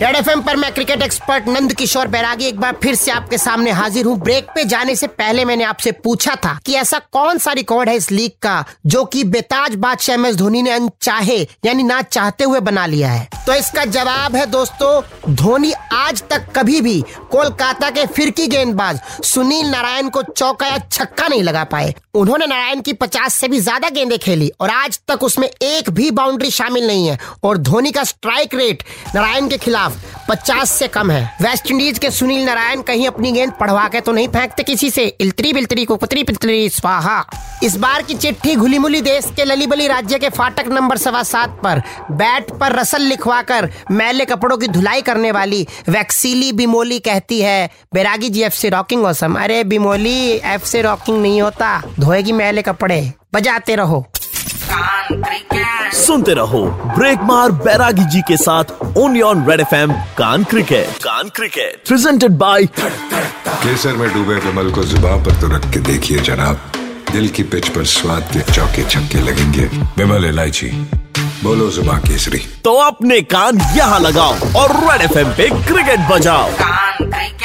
Red F पर मैं cricket expert Nand Kishore बैरागी एक बार फिर से आपके सामने हाजिर हूँ। ब्रेक पे जाने से पहले मैंने आपसे पूछा था कि ऐसा कौन सा रिकॉर्ड है इस लीग का जो कि बेताज बादशाह एम एस धोनी ने अनचाहे, यानी ना चाहते हुए बना लिया है? तो इसका जवाब है दोस्तों, धोनी आज तक कभी भी कोलकाता के फिरकी गेंदबाज सुनील नारायण को चौका या छक्का नहीं लगा पाए। उन्होंने नारायण की पचास से भी ज़्यादा गेंदे खेली और आज तक उसमें एक भी बाउंड्री शामिल नहीं है और धोनी का स्ट्राइक रेट नारायण के खिलाफ 50 से कम है। वेस्ट इंडीज के सुनील नारायण कहीं अपनी गेंद पढ़वा के तो नहीं फेंकते किसी से। इल्तरी बिल्तरी को पतरी पितरी स्वाहा। इस बार की चिट्ठी घुली मुली देश के ललीबली राज्य के फाटक नंबर सवा सात पर। बैट पर रसल लिखवाकर मैले कपड़ों की धुलाई करने वाली वैक्सीली बिमोली कहती है, बैरागी जी एफ़ से रॉकिंग औसम अरे बिमोली एफ़ से रॉकिंग नहीं होता। धोएगी मैले कपड़े। बजाते रहो। सुनते रहो ब्रेक मार बैरागी जी के साथ only on Red F M can't cricket कान क्रिकेट प्रेजेंटेड बाय केसर में डूबे विमल को ज़ुबान पर तो रख के देखिए जनाब। दिल की पिच पर स्वाद के चौके छक्के लगेंगे। विमल इलायची बोलो जुबा केसरी। तो अपने कान यहाँ लगाओ और रेड एफएम पे क्रिकेट बजाओ। कान क्रिकेट